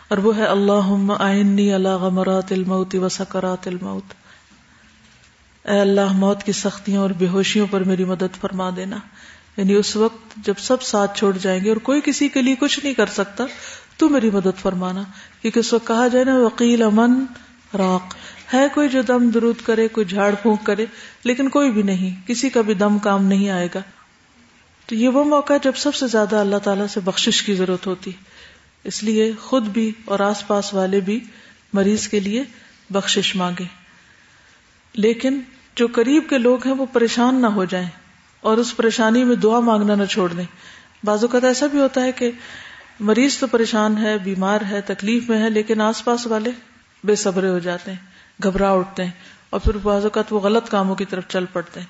اور وہ ہے اللہ آئنی اللہ غمرات الموت و سکرات الموت۔ اے اللہ، موت کی سختیوں اور بے ہوشیوں پر میری مدد فرما دینا۔ یعنی اس وقت جب سب ساتھ چھوڑ جائیں گے اور کوئی کسی کے لیے کچھ نہیں کر سکتا، تو میری مدد فرمانا۔ کیونکہ اس وقت کہا جائے نا وکیل امن راک ہے کوئی جو دم درود کرے، کوئی جھاڑ پھونک کرے، لیکن کوئی بھی نہیں، کسی کا بھی دم کام نہیں آئے گا۔ تو یہ وہ موقع جب سب سے زیادہ اللہ تعالیٰ سے بخشش کی ضرورت ہوتی۔ اس لیے خود بھی اور آس پاس والے بھی مریض کے لیے بخشش مانگے لیکن جو قریب کے لوگ ہیں وہ پریشان نہ ہو جائیں اور اس پریشانی میں دعا مانگنا نہ چھوڑ دیں۔ بعض اوقات ایسا بھی ہوتا ہے کہ مریض تو پریشان ہے، بیمار ہے، تکلیف میں ہے، لیکن آس پاس والے بے صبرے ہو جاتے ہیں، گھبرا اٹھتے ہیں اور پھر بعض اوقات وہ غلط کاموں کی طرف چل پڑتے ہیں۔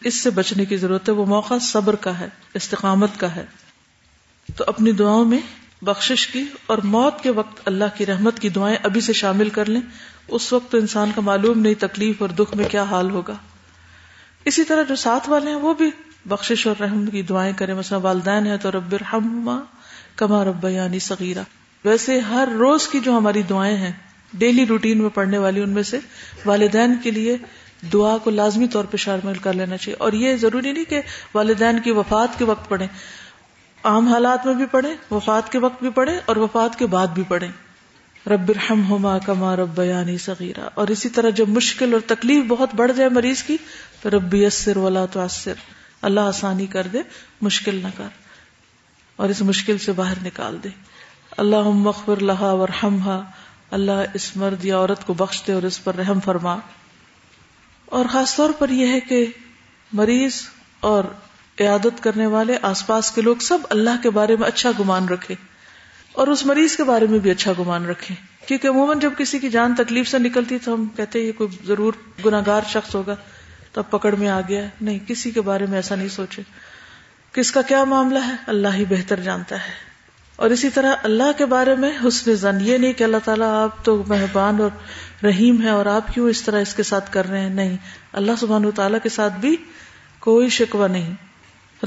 اس سے بچنے کی ضرورت ہے، وہ موقع صبر کا ہے، استقامت کا ہے۔ تو اپنی دعاؤں میں بخشش کی اور موت کے وقت اللہ کی رحمت کی دعائیں ابھی سے شامل کر لیں۔ اس وقت تو انسان کا معلوم نہیں تکلیف اور دکھ میں کیا حال ہوگا۔ اسی طرح جو ساتھ والے ہیں وہ بھی بخشش اور رحم کی دعائیں کریں۔ مثلا والدین ہے تو رب رحم کما رب یعنی صغیرہ۔ ویسے ہر روز کی جو ہماری دعائیں ہیں ڈیلی روٹین میں پڑھنے والی، ان میں سے والدین کے لیے دعا کو لازمی طور پہ شامل کر لینا چاہیے۔ اور یہ ضروری نہیں کہ والدین کی وفات کے وقت پڑھیں۔ عام حالات میں بھی پڑھیں، وفات کے وقت بھی پڑھیں اور وفات کے بعد بھی پڑھیں۔ رب رحم ہوما کما رب بیانی صغیرہ اور اسی طرح جب مشکل اور تکلیف بہت بڑھ جائے مریض کی، تو رب یسر ولا تو اللہ آسانی کر دے، مشکل نہ کر۔ اور اس مشکل سے باہر نکال دے۔ اللہ مخبر لہا ورحمہ اللہ اس مرد یا عورت کو بخش دے اور اس پر رحم فرما۔ اور خاص طور پر یہ ہے کہ مریض اور عیادت کرنے والے آس پاس کے لوگ سب اللہ کے بارے میں اچھا گمان رکھے۔ اور اس مریض کے بارے میں بھی اچھا گمان رکھے کیونکہ عموماً جب کسی کی جان تکلیف سے نکلتی تو ہم کہتے یہ کوئی ضرور گناگار شخص ہوگا، تو اب پکڑ میں آ گیا نہیں، کسی کے بارے میں ایسا نہیں سوچے۔ کس کا کیا معاملہ ہے؟ اللہ ہی بہتر جانتا ہے۔ اور اسی طرح اللہ کے بارے میں حسن زن، یہ نہیں کہ اللہ تعالیٰ آپ تو مہربان اور رحیم ہے اور آپ کیوں اس طرح اس کے ساتھ کر رہے ہیں؟ نہیں، اللہ سبحان و تعالیٰ کے ساتھ بھی کوئی شکوہ نہیں۔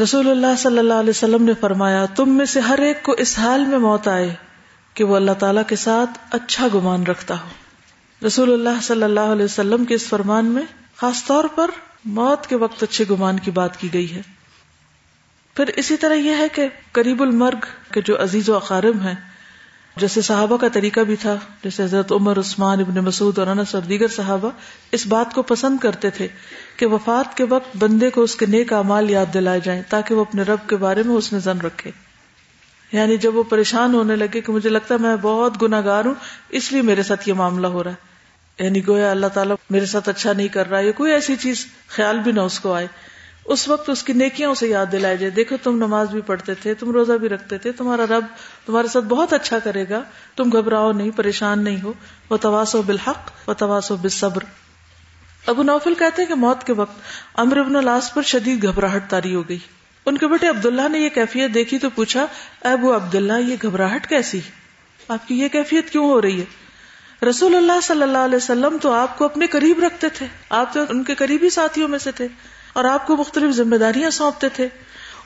رسول اللہ صلی اللہ علیہ وسلم نے فرمایا، تم میں سے ہر ایک کو اس حال میں موت آئے کہ وہ اللہ تعالیٰ کے ساتھ اچھا گمان رکھتا ہو۔ رسول اللہ صلی اللہ علیہ وسلم کے اس فرمان میں خاص طور پر موت کے وقت اچھے گمان کی بات کی گئی ہے۔ پھر اسی طرح یہ ہے کہ قریب المرگ کے جو عزیز و اقارب ہیں جیسے صحابہ کا طریقہ بھی تھا، جیسے حضرت عمر، عثمان، ابن مسعود اور انس اور دیگر صحابہ اس بات کو پسند کرتے تھے کہ وفات کے وقت بندے کو اس کے نیک اعمال یاد دلائے جائیں تاکہ وہ اپنے رب کے بارے میں اس نے زن رکھے۔ یعنی جب وہ پریشان ہونے لگے کہ مجھے لگتا ہے میں بہت گناگار ہوں، اس لیے میرے ساتھ یہ معاملہ ہو رہا ہے۔ یعنی گویا اللہ تعالیٰ میرے ساتھ اچھا نہیں کر رہا ہے کوئی ایسی چیز، خیال بھی نہ اس کو آئے۔ اس وقت اس کی نیکیوں سے یاد دلائے جائے۔ دیکھو، تم نماز بھی پڑھتے تھے، تم روزہ بھی رکھتے تھے، تمہارا رب تمہارے ساتھ بہت اچھا کرے گا۔ تم گھبراؤ نہیں، پریشان نہیں ہو۔ وہ تواس و بالحق و تواس و بصبر ابو نوفل کہتے کہ موت کے وقت امر ابن الاس پر شدید گھبراہٹ تاری ہو گئی۔ ان کے بیٹے عبداللہ نے یہ کیفیت دیکھی تو پوچھا ابو عبداللہ، یہ گھبراہٹ کیسی؟ آپ کی یہ کیفیت کیوں ہو رہی ہے؟ رسول اللہ صلی اللہ علیہ وسلم تو آپ کو اپنے قریب رکھتے تھے۔ آپ تو ان کے قریبی ساتھیوں میں سے تھے۔ اور آپ کو مختلف ذمہ داریاں سونپتے تھے۔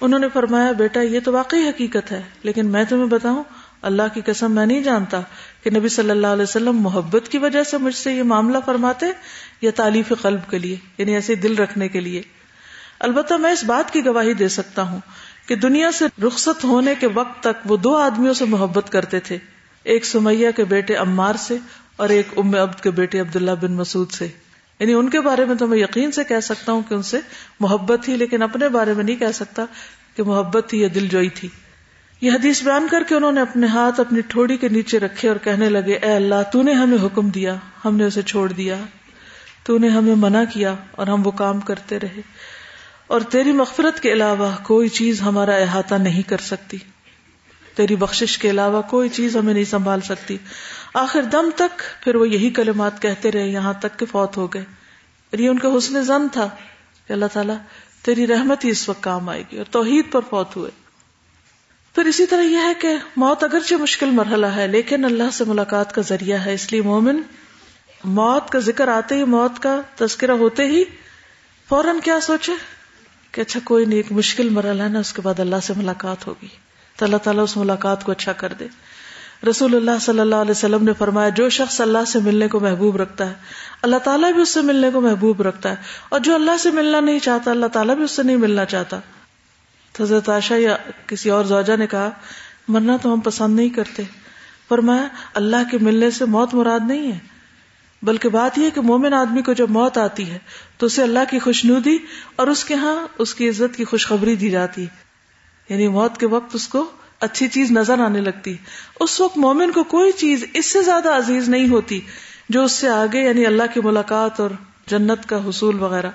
انہوں نے فرمایا، بیٹا، یہ تو واقعی حقیقت ہے، لیکن میں تمہیں بتاؤں، اللہ کی قسم میں نہیں جانتا کہ نبی صلی اللہ علیہ وسلم محبت کی وجہ سے مجھ سے یہ معاملہ فرماتے یا تعلیف قلب کے لیے یعنی ایسے دل رکھنے کے لیے۔ البتہ میں اس بات کی گواہی دے سکتا ہوں کہ دنیا سے رخصت ہونے کے وقت تک وہ دو آدمیوں سے محبت کرتے تھے، ایک سمیہ کے بیٹے عمار سے اور ایک ام عبد کے بیٹے عبداللہ بن مسعود سے۔ یعنی ان کے بارے میں تو میں یقین سے کہہ سکتا ہوں کہ ان سے محبت تھی، لیکن اپنے بارے میں نہیں کہہ سکتا کہ محبت تھی یا دل جوئی تھی۔ یہ حدیث بیان کر کے انہوں نے اپنے ہاتھ اپنی ٹھوڑی کے نیچے رکھے اور کہنے لگے، اے اللہ، تو نے ہمیں حکم دیا، ہم نے اسے چھوڑ دیا، تو نے ہمیں منع کیا اور ہم وہ کام کرتے رہے۔ اور تیری مغفرت کے علاوہ کوئی چیز ہمارا احاطہ نہیں کر سکتی۔ تیری بخشش کے علاوہ کوئی چیز ہمیں نہیں سنبھال سکتی۔ آخر دم تک پھر وہ یہی کلمات کہتے رہے، یہاں تک کہ فوت ہو گئے۔ یہ ان کا حسن زن تھا کہ اللہ تعالیٰ تیری رحمت ہی اس وقت کام آئے گی اور توحید پر فوت ہوئے۔ پھر اسی طرح یہ ہے کہ موت اگرچہ مشکل مرحلہ ہے، لیکن اللہ سے ملاقات کا ذریعہ ہے۔ اس لیے مومن موت کا ذکر آتے ہی، موت کا تذکرہ ہوتے ہی فوراً کیا سوچے کہ اچھا کوئی نہیں ایک مشکل مرحلہ ہے نا، اس کے بعد اللہ سے ملاقات ہوگی۔ تو اللہ تعالیٰ اس ملاقات کو اچھا کر دے۔ رسول اللہ صلی اللہ علیہ وسلم نے فرمایا، جو شخص اللہ سے ملنے کو محبوب رکھتا ہے، اللہ تعالیٰ بھی اس سے ملنے کو محبوب رکھتا ہے۔ اور جو اللہ سے ملنا نہیں چاہتا، اللہ تعالیٰ بھی اس سے نہیں ملنا چاہتا۔ حضرت عائشہ یا کسی اور زوجہ نے کہا، مرنا تو ہم پسند نہیں کرتے۔ فرمایا، اللہ کے ملنے سے موت مراد نہیں ہے۔ بلکہ بات یہ کہ مومن آدمی کو جب موت آتی ہے، تو اسے اللہ کی خوشنودی اور اس کے ہاں اس کی عزت کی خوشخبری دی جاتی ہے۔ یعنی موت کے وقت اس کو اچھی چیز نظر آنے لگتی۔ اس وقت مومن کو کوئی چیز اس سے زیادہ عزیز نہیں ہوتی جو اس سے آگے یعنی اللہ کی ملاقات اور جنت کا حصول وغیرہ۔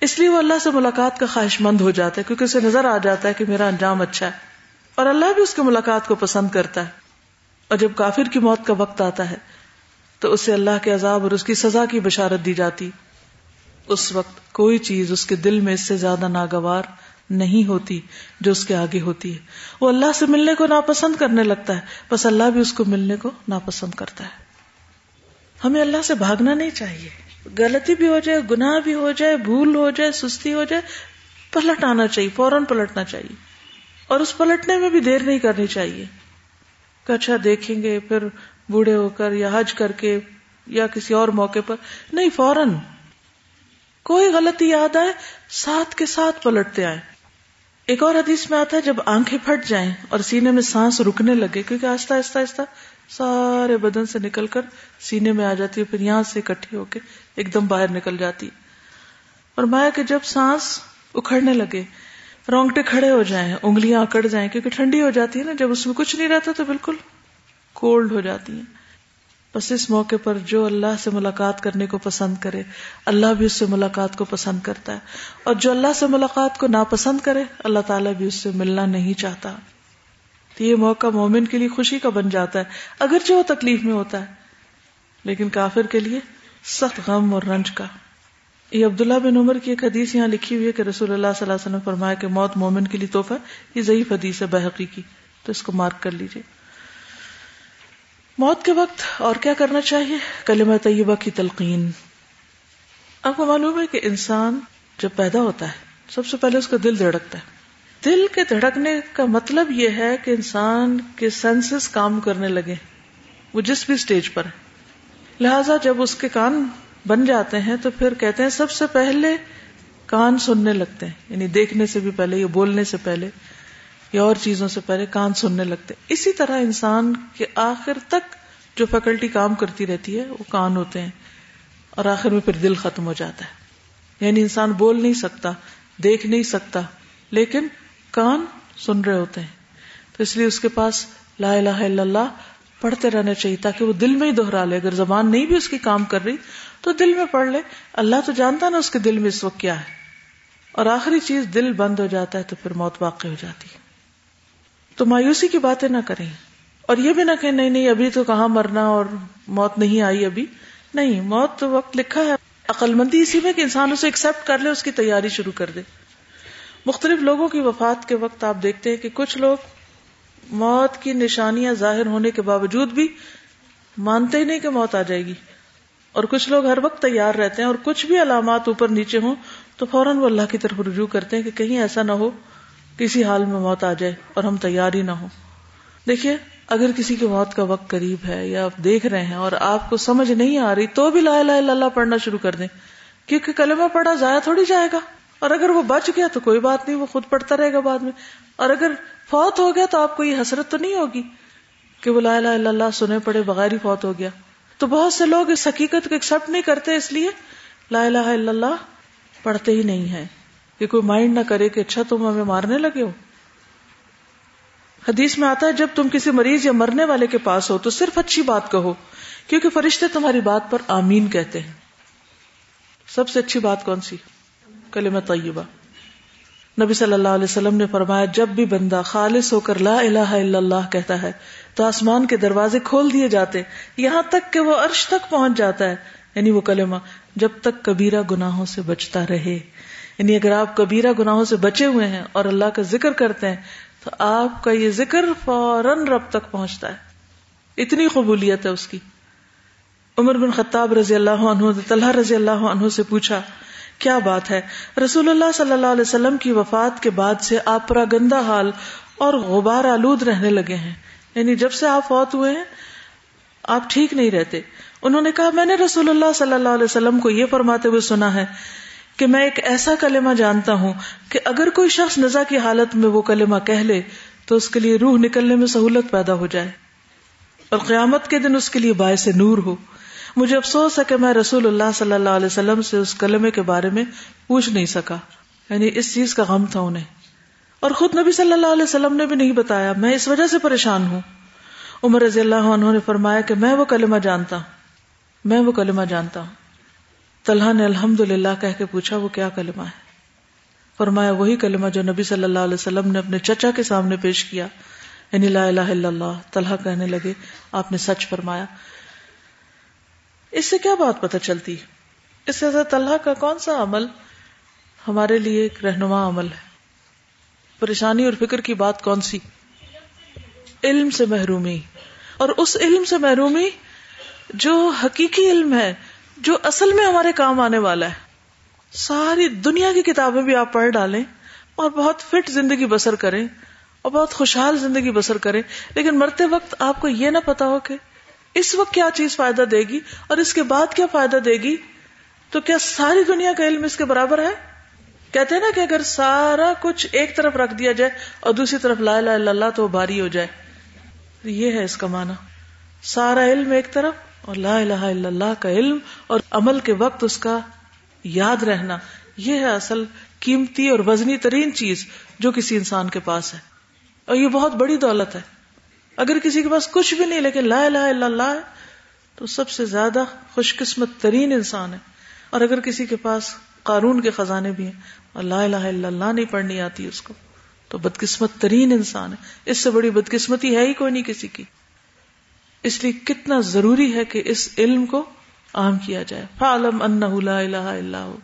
اس لیے وہ اللہ سے ملاقات کا خواہش مند ہو جاتا ہے کیونکہ اسے نظر آ جاتا ہے کہ میرا انجام اچھا ہے۔ اور اللہ بھی اس کی ملاقات کو پسند کرتا ہے۔ اور جب کافر کی موت کا وقت آتا ہے تو اسے اللہ کے عذاب اور اس کی سزا کی بشارت دی جاتی۔ اس وقت کوئی چیز اس کے دل میں اس سے زیادہ ناگوار نہیں ہوتی جو اس کے آگے ہوتی ہے۔ وہ اللہ سے ملنے کو ناپسند کرنے لگتا ہے، بس اللہ بھی اس کو ملنے کو ناپسند کرتا ہے۔ ہمیں اللہ سے بھاگنا نہیں چاہیے۔ غلطی بھی ہو جائے، گناہ بھی ہو جائے، بھول ہو جائے، سستی ہو جائے پلٹ آنا چاہیے، فوراً پلٹنا چاہیے۔ اور اس پلٹنے میں بھی دیر نہیں کرنی چاہیے۔ کہ اچھا دیکھیں گے، پھر بوڑھے ہو کر یا حج کر کے یا کسی اور موقع پر۔ نہیں، فوراً۔ کوئی غلطی یاد آئے، ساتھ کے ساتھ پلٹتے آئے ایک اور حدیث میں آتا ہے جب آنکھیں پھٹ جائیں اور سینے میں سانس رکنے لگے، کیونکہ آہستہ آہستہ آہستہ سارے بدن سے نکل کر سینے میں آ جاتی ہے، پھر یہاں سے اکٹھی ہو کے ایک دم باہر نکل جاتی اور مایا کہ جب سانس اکھڑنے لگے، رونگٹے کھڑے ہو جائیں، انگلیاں اکڑ جائیں، کیونکہ ٹھنڈی ہو جاتی ہے نا، جب اس میں کچھ نہیں رہتا تو بالکل کولڈ ہو جاتی ہیں۔ بس اس موقع پر جو اللہ سے ملاقات کرنے کو پسند کرے، اللہ بھی اس سے ملاقات کو پسند کرتا ہے۔ اور جو اللہ سے ملاقات کو ناپسند کرے، اللہ تعالیٰ بھی اس سے ملنا نہیں چاہتا۔ تو یہ موقع مومن کے لیے خوشی کا بن جاتا ہے، اگرچہ وہ تکلیف میں ہوتا ہے، لیکن کافر کے لیے سخت غم اور رنج کا۔ یہ عبداللہ بن عمر کی ایک حدیث یہاں لکھی ہوئی ہے کہ رسول اللہ صلی اللہ علیہ وسلم فرمایا کہ موت مومن کے لیے تحفہ، یہ ضعیف حدیث ہے بحقی کی تو اس کو مارک کر لیجیے موت کے وقت اور کیا کرنا چاہیے؟ کلمہ طیبہ کی تلقین۔ آپ کو معلوم ہے کہ انسان جب پیدا ہوتا ہے، سب سے پہلے اس کا دل دھڑکتا ہے۔ دل کے دھڑکنے کا مطلب یہ ہے کہ انسان کے سینسز کام کرنے لگے۔ وہ جس بھی اسٹیج پر ہے۔ لہذا جب اس کے کان بن جاتے ہیں تو پھر کہتے ہیں سب سے پہلے کان سننے لگتے ہیں۔ یعنی دیکھنے سے بھی پہلے یا بولنے سے پہلے۔ یا اور چیزوں سے پہلے کان سننے لگتے اسی طرح انسان کے آخر تک جو فیکلٹی کام کرتی رہتی ہے، وہ کان ہوتے ہیں اور آخر میں پھر دل ختم ہو جاتا ہے۔ یعنی انسان بول نہیں سکتا، دیکھ نہیں سکتا، لیکن کان سن رہے ہوتے ہیں۔ تو اس لیے اس کے پاس لا الہ الا اللہ پڑھتے رہنا چاہیے تاکہ وہ دل میں ہی دوہرا لے۔ اگر زبان نہیں بھی اس کی کام کر رہی، تو دل میں پڑھ لے۔ اللہ تو جانتا نا اس کے دل میں اس وقت کیا ہے۔ اور آخری چیز دل بند ہو جاتا ہے تو پھر موت واقع ہو جاتی ہے۔ تو مایوسی کی باتیں نہ کریں۔ اور یہ بھی نہ کہ نہیں نہیں، ابھی تو کہاں مرنا اور موت نہیں آئی ابھی۔ نہیں، موت تو وقت لکھا ہے۔ عقل مندی اسی میں کہ انسان اسے ایکسپٹ کر لے، اس کی تیاری شروع کر دے۔ مختلف لوگوں کی وفات کے وقت آپ دیکھتے ہیں کہ کچھ لوگ موت کی نشانیاں ظاہر ہونے کے باوجود بھی مانتے ہی نہیں کہ موت آ جائے گی۔ اور کچھ لوگ ہر وقت تیار رہتے ہیں اور کچھ بھی علامات اوپر نیچے ہوں تو فوراً وہ اللہ کی طرف رجوع کرتے ہیں کہ کہیں ایسا نہ ہو۔ کسی حال میں موت آ جائے اور ہم تیار ہی نہ ہو دیکھیے، اگر کسی کی موت کا وقت قریب ہے یا آپ دیکھ رہے ہیں اور آپ کو سمجھ نہیں آ رہی، تو بھی لا الہ الا اللہ پڑھنا شروع کر دیں۔ کیونکہ کلمہ پڑھا ضائع تھوڑی جائے گا۔ اور اگر وہ بچ گیا تو کوئی بات نہیں، وہ خود پڑھتا رہے گا بعد میں۔ اور اگر فوت ہو گیا تو آپ کو یہ حسرت تو نہیں ہوگی کہ وہ لا الہ الا اللہ سنے پڑے بغیر ہی فوت ہو گیا۔ تو بہت سے لوگ اس حقیقت کو ایکسپٹ نہیں کرتے، اس لیے لا الہ الا اللہ پڑھتے ہی نہیں ہے کہ کوئی مائنڈ نہ کرے کہ اچھا تم ہمیں مارنے لگے ہو۔ حدیث میں آتا ہے جب تم کسی مریض یا مرنے والے کے پاس ہو تو صرف اچھی بات کہو، کیونکہ فرشتے تمہاری بات پر آمین کہتے ہیں۔ سب سے اچھی بات کون سی؟ کلمہ طیبہ۔ نبی صلی اللہ علیہ وسلم نے فرمایا، جب بھی بندہ خالص ہو کر لا الہ الا اللہ کہتا ہے تو آسمان کے دروازے کھول دیے جاتے یہاں تک کہ وہ عرش تک پہنچ جاتا ہے۔ یعنی وہ کلمہ، جب تک کبیرہ گناہوں سے بچتا رہے۔ یعنی اگر آپ کبیرہ گناہوں سے بچے ہوئے ہیں اور اللہ کا ذکر کرتے ہیں، تو آپ کا یہ ذکر فوراً رب تک پہنچتا ہے۔ اتنی قبولیت ہے اس کی۔ عمر بن خطاب رضی اللہ عنہ طلحہ رضی اللہ عنہ سے پوچھا، کیا بات ہے؟ رسول اللہ صلی اللہ علیہ وسلم کی وفات کے بعد سے آپ پرا گندا حال اور غبار آلود رہنے لگے ہیں۔ یعنی جب سے آپ فوت ہوئے ہیں، آپ ٹھیک نہیں رہتے۔ انہوں نے کہا، میں نے رسول اللہ صلی اللہ علیہ وسلم کو یہ فرماتے ہوئے سنا ہے کہ میں ایک ایسا کلمہ جانتا ہوں کہ اگر کوئی شخص نزا کی حالت میں وہ کلمہ کہہ لے تو اس کے لیے روح نکلنے میں سہولت پیدا ہو جائے اور قیامت کے دن اس کے لیے باعث نور ہو۔ مجھے افسوس ہے کہ میں رسول اللہ صلی اللہ علیہ وسلم سے اس کلمے کے بارے میں پوچھ نہیں سکا۔ یعنی اس چیز کا غم تھا انہیں۔ اور خود نبی صلی اللہ علیہ وسلم نے بھی نہیں بتایا۔ میں اس وجہ سے پریشان ہوں۔ عمر رضی اللہ عنہ نے فرمایا کہ میں وہ کلمہ جانتا ہوں۔ میں وہ کلمہ جانتا ہوں۔ طلحہ نے الحمد للہ کہہ کے پوچھا، وہ کیا کلمہ ہے؟ فرمایا، وہی کلمہ جو نبی صلی اللہ علیہ وسلم نے اپنے چچا کے سامنے پیش کیا۔ یعنی لا الہ الا اللہ، طلحہ کہنے لگے، آپ نے سچ فرمایا۔ اس سے کیا بات پتہ چلتی؟ اس سے طلحہ کا کون سا عمل ہمارے لیے ایک رہنما عمل ہے؟ پریشانی اور فکر کی بات کون سی؟ علم سے محرومی۔ اور اس علم سے محرومی جو حقیقی علم ہے جو اصل میں ہمارے کام آنے والا ہے۔ ساری دنیا کی کتابیں بھی آپ پڑھ ڈالیں اور بہت فٹ زندگی بسر کریں اور بہت خوشحال زندگی بسر کریں۔ لیکن مرتے وقت آپ کو یہ نہ پتا ہو کہ اس وقت کیا چیز فائدہ دے گی اور اس کے بعد کیا فائدہ دے گی۔ تو کیا ساری دنیا کا علم اس کے برابر ہے؟ کہتے ہیں نا کہ اگر سارا کچھ ایک طرف رکھ دیا جائے اور دوسری طرف لا لا اللہ تو بھاری ہو جائے۔ یہ ہے اس کا معنی۔ سارا علم ایک طرف اور لا الہ الا اللہ کا علم اور عمل کے وقت اس کا یاد رہنا، یہ ہے اصل قیمتی اور وزنی ترین چیز جو کسی انسان کے پاس ہے۔ اور یہ بہت بڑی دولت ہے۔ اگر کسی کے پاس کچھ بھی نہیں لیکن لا الہ الا اللہ ہے، تو سب سے زیادہ خوش قسمت ترین انسان ہے۔ اور اگر کسی کے پاس قانون کے خزانے بھی ہیں اور لا الہ الا اللہ نہیں پڑھنی آتی اس کو، تو بدقسمت ترین انسان ہے۔ اس سے بڑی بدقسمتی ہے ہی کوئی نہیں کسی کی۔ اس لیے کتنا ضروری ہے کہ اس علم کو عام کیا جائے۔ فعلم انہ لا الہ الا ہو